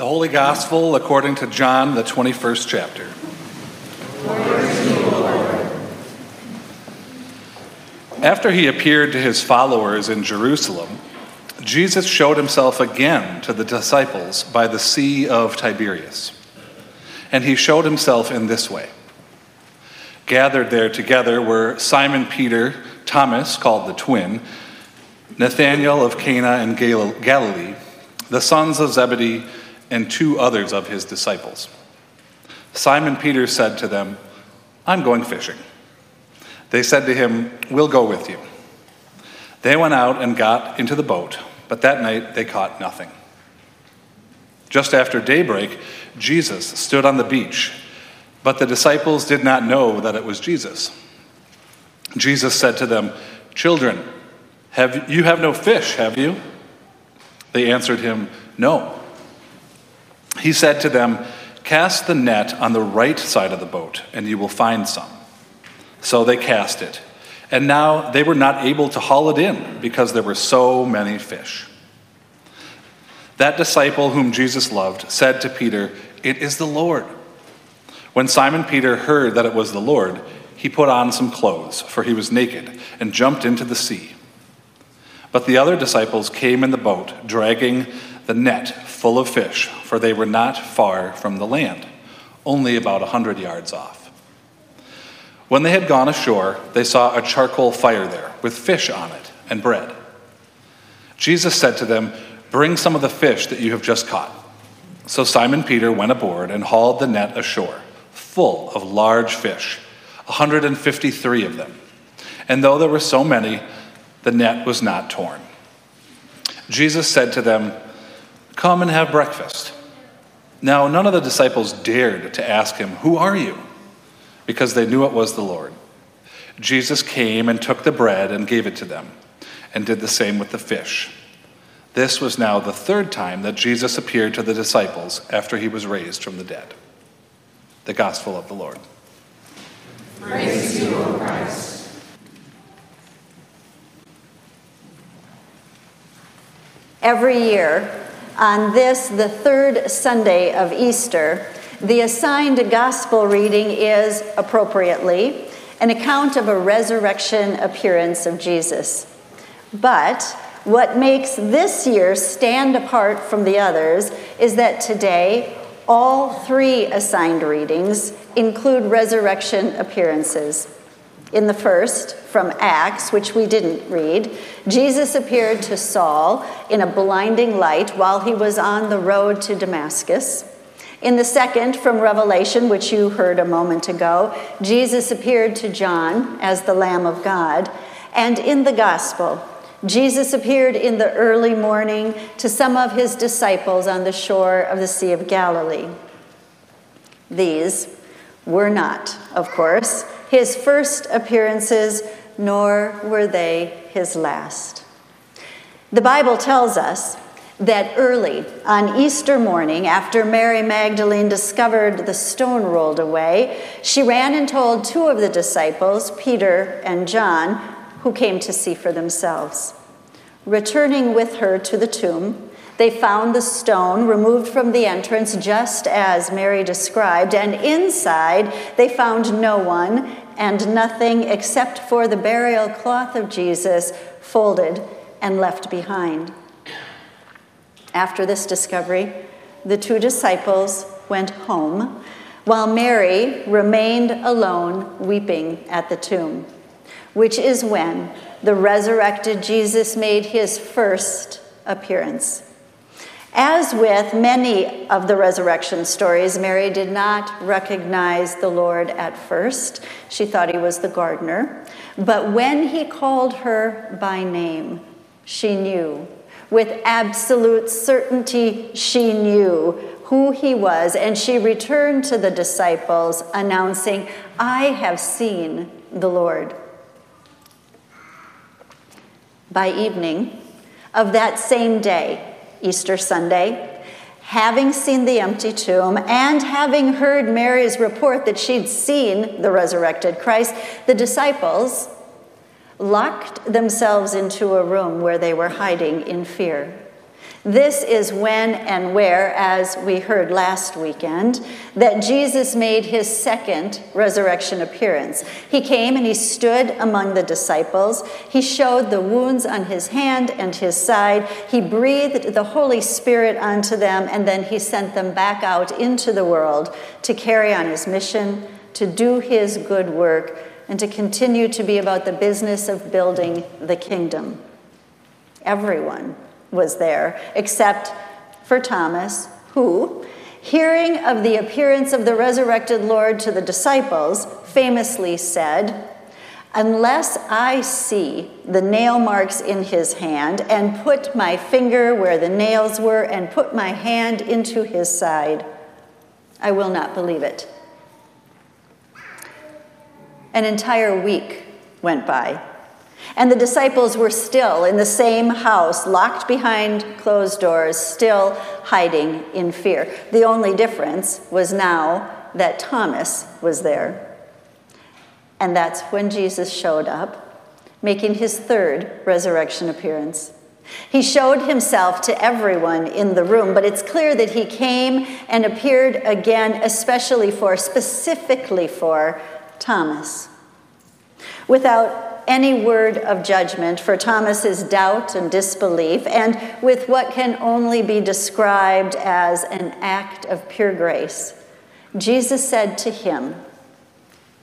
The Holy Gospel according to John, the 21st chapter. After he appeared to his followers in Jerusalem, Jesus showed himself again to the disciples by the Sea of Tiberias. And he showed himself in this way. Gathered there together were Simon Peter, Thomas, called the twin, Nathanael of Cana and Galilee, the sons of Zebedee, and two others of his disciples. Simon Peter said to them, I'm going fishing. They said to him, We'll go with you. They went out and got into the boat, but that night they caught nothing. Just after daybreak, Jesus stood on the beach, but the disciples did not know that it was Jesus. Jesus said to them, Children, have, you have no fish, have you? They answered him, No. He said to them, Cast the net on the right side of the boat, and you will find some. So they cast it. And now they were not able to haul it in because there were so many fish. That disciple whom Jesus loved said to Peter, It is the Lord. When Simon Peter heard that it was the Lord, he put on some clothes, for he was naked, and jumped into the sea. But the other disciples came in the boat, dragging the net full of fish, for they were not far from the land, only about a hundred yards off. When they had gone ashore, they saw a charcoal fire there, with fish on it and bread. Jesus said to them, Bring some of the fish that you have just caught. So Simon Peter went aboard and hauled the net ashore, full of large fish, 153 of them. And though there were so many, the net was not torn. Jesus said to them, Come and have breakfast. Now, none of the disciples dared to ask him, Who are you? because they knew it was the Lord. Jesus came and took the bread and gave it to them, and did the same with the fish. This was now the third time that Jesus appeared to the disciples after he was raised from the dead. The Gospel of the Lord. Praise to you, O Christ. Every year, on this, the third Sunday of Easter, the assigned gospel reading is appropriately an account of a resurrection appearance of Jesus. But what makes this year stand apart from the others is that today all three assigned readings include resurrection appearances. In the first, from Acts, which we didn't read, Jesus appeared to Saul in a blinding light while he was on the road to Damascus. In the second, from Revelation, which you heard a moment ago, Jesus appeared to John as the Lamb of God. And in the Gospel, Jesus appeared in the early morning to some of his disciples on the shore of the Sea of Galilee. These were not, of course, his first appearances, nor were they his last. The Bible tells us that early on Easter morning, after Mary Magdalene discovered the stone rolled away, she ran and told two of the disciples, Peter and John, who came to see for themselves. Returning with her to the tomb, they found the stone removed from the entrance just as Mary described, and inside they found no one and nothing except for the burial cloth of Jesus folded and left behind. After this discovery, the two disciples went home, while Mary remained alone weeping at the tomb, which is when the resurrected Jesus made his first appearance. As with many of the resurrection stories, Mary did not recognize the Lord at first. She thought he was the gardener. But when he called her by name, she knew. With absolute certainty, she knew who he was, and she returned to the disciples, announcing, I have seen the Lord. By evening of that same day, Easter Sunday, having seen the empty tomb and having heard Mary's report that she'd seen the resurrected Christ, the disciples locked themselves into a room where they were hiding in fear. This is when and where, as we heard last weekend, that Jesus made his second resurrection appearance. He came and he stood among the disciples. He showed the wounds on his hand and his side. He breathed the Holy Spirit onto them, and then he sent them back out into the world to carry on his mission, to do his good work, and to continue to be about the business of building the kingdom. Everyone was there, except for Thomas, who, hearing of the appearance of the resurrected Lord to the disciples, famously said, Unless I see the nail marks in his hand, and put my finger where the nails were, and put my hand into his side, I will not believe it. An entire week went by. And the disciples were still in the same house, locked behind closed doors, still hiding in fear. The only difference was now that Thomas was there. And that's when Jesus showed up, making his third resurrection appearance. He showed himself to everyone in the room, but it's clear that he came and appeared again, especially for, specifically for Thomas. Without any word of judgment for Thomas's doubt and disbelief, and with what can only be described as an act of pure grace, Jesus said to him,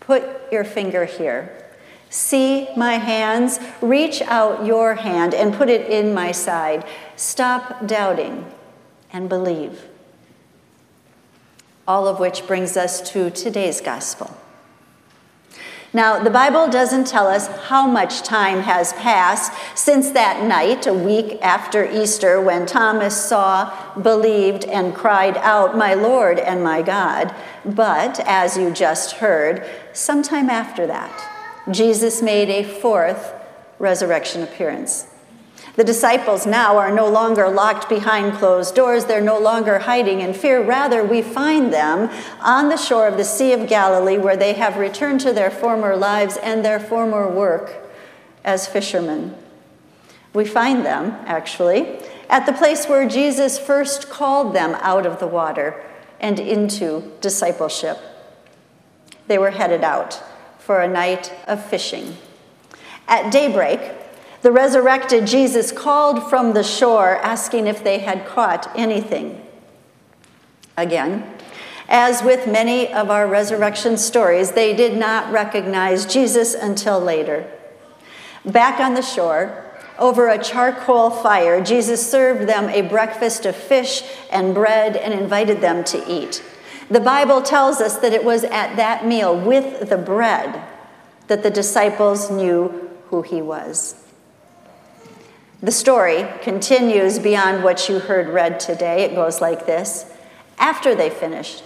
Put your finger here. See my hands. Reach out your hand and put it in my side. Stop doubting and believe. All of which brings us to today's gospel. Now, the Bible doesn't tell us how much time has passed since that night, a week after Easter, when Thomas saw, believed, and cried out, My Lord and my God. But, as you just heard, sometime after that, Jesus made a fourth resurrection appearance. The disciples now are no longer locked behind closed doors. They're no longer hiding in fear. Rather, we find them on the shore of the Sea of Galilee where they have returned to their former lives and their former work as fishermen. We find them, actually, at the place where Jesus first called them out of the water and into discipleship. They were headed out for a night of fishing. At daybreak, the resurrected Jesus called from the shore, asking if they had caught anything. Again, as with many of our resurrection stories, they did not recognize Jesus until later. Back on the shore, over a charcoal fire, Jesus served them a breakfast of fish and bread and invited them to eat. The Bible tells us that it was at that meal with the bread that the disciples knew who he was. The story continues beyond what you heard read today. It goes like this After they finished,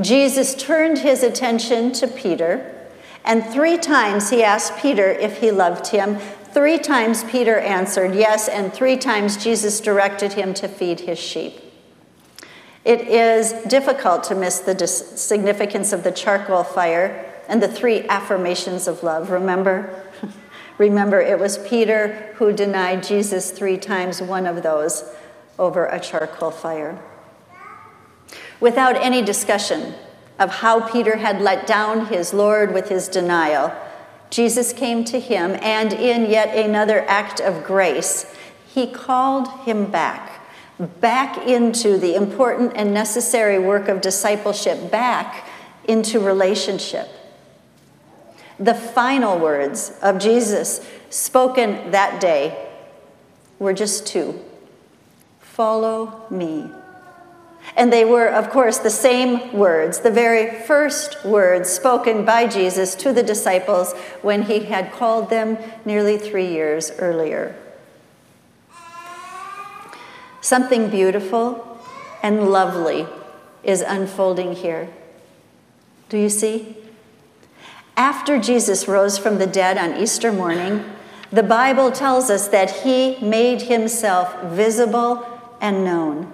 Jesus turned his attention to Peter, and three times he asked Peter if he loved him. Three times Peter answered yes, and three times Jesus directed him to feed his sheep. It is difficult to miss the dis- significance of the charcoal fire and the three affirmations of love. Remember? Remember, it was Peter who denied Jesus three times, one of those over a charcoal fire. Without any discussion of how Peter had let down his Lord with his denial, Jesus came to him, and in yet another act of grace, he called him back, back into the important and necessary work of discipleship, back into relationship the final words of Jesus spoken that day were just two follow me. And they were, of course, the same words, the very first words spoken by Jesus to the disciples when he had called them nearly three years earlier. Something beautiful and lovely is unfolding here. Do you see? After Jesus rose from the dead on Easter morning, the Bible tells us that he made himself visible and known.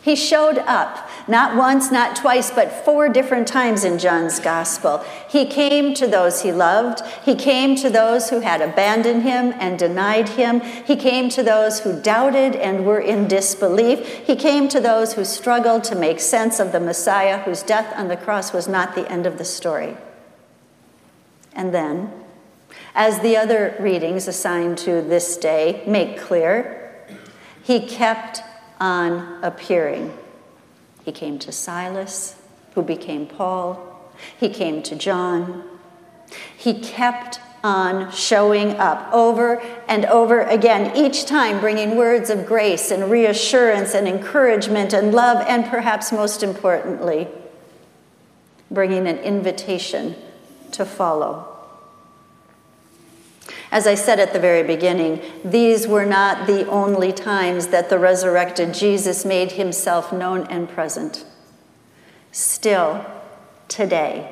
He showed up, not once, not twice, but four different times in John's gospel. He came to those he loved. He came to those who had abandoned him and denied him. He came to those who doubted and were in disbelief. He came to those who struggled to make sense of the Messiah whose death on the cross was not the end of the story. And then, as the other readings assigned to this day make clear, he kept on appearing. He came to Silas, who became Paul. He came to John. He kept on showing up over and over again, each time bringing words of grace and reassurance and encouragement and love, and perhaps most importantly, bringing an invitation to follow. As I said at the very beginning, these were not the only times that the resurrected Jesus made himself known and present. Still, today,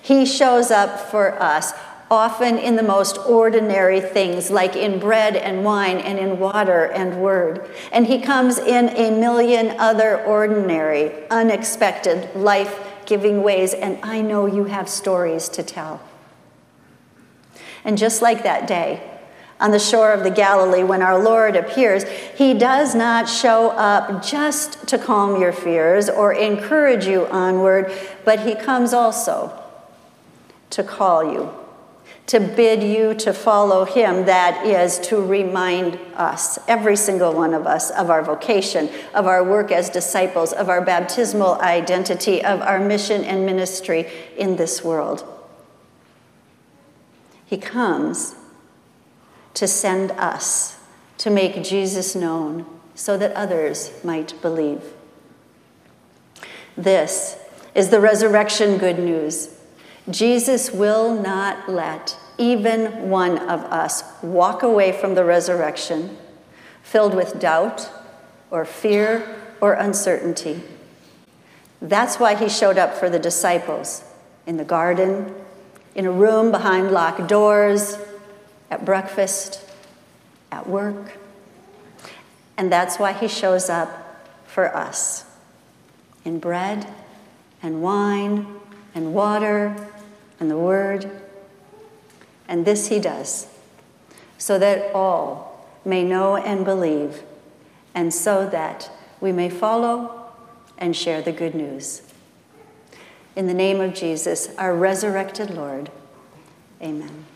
he shows up for us, often in the most ordinary things, like in bread and wine and in water and word. And he comes in a million other ordinary, unexpected, life giving ways, and I know you have stories to tell. And just like that day on the shore of the Galilee when our Lord appears, he does not show up just to calm your fears or encourage you onward, but he comes also to call you, to bid you to follow him. That is to remind us, every single one of us, of our vocation, of our work as disciples, of our baptismal identity, of our mission and ministry in this world. He comes to send us to make Jesus known so that others might believe. This is the resurrection good news. Jesus will not let even one of us walk away from the resurrection filled with doubt or fear or uncertainty. That's why he showed up for the disciples in the garden in a room behind locked doors, at breakfast, at work. And that's why he shows up for us in bread and wine and water and the word. And this he does so that all may know and believe, and so that we may follow and share the good news. In the name of Jesus, our resurrected Lord, amen.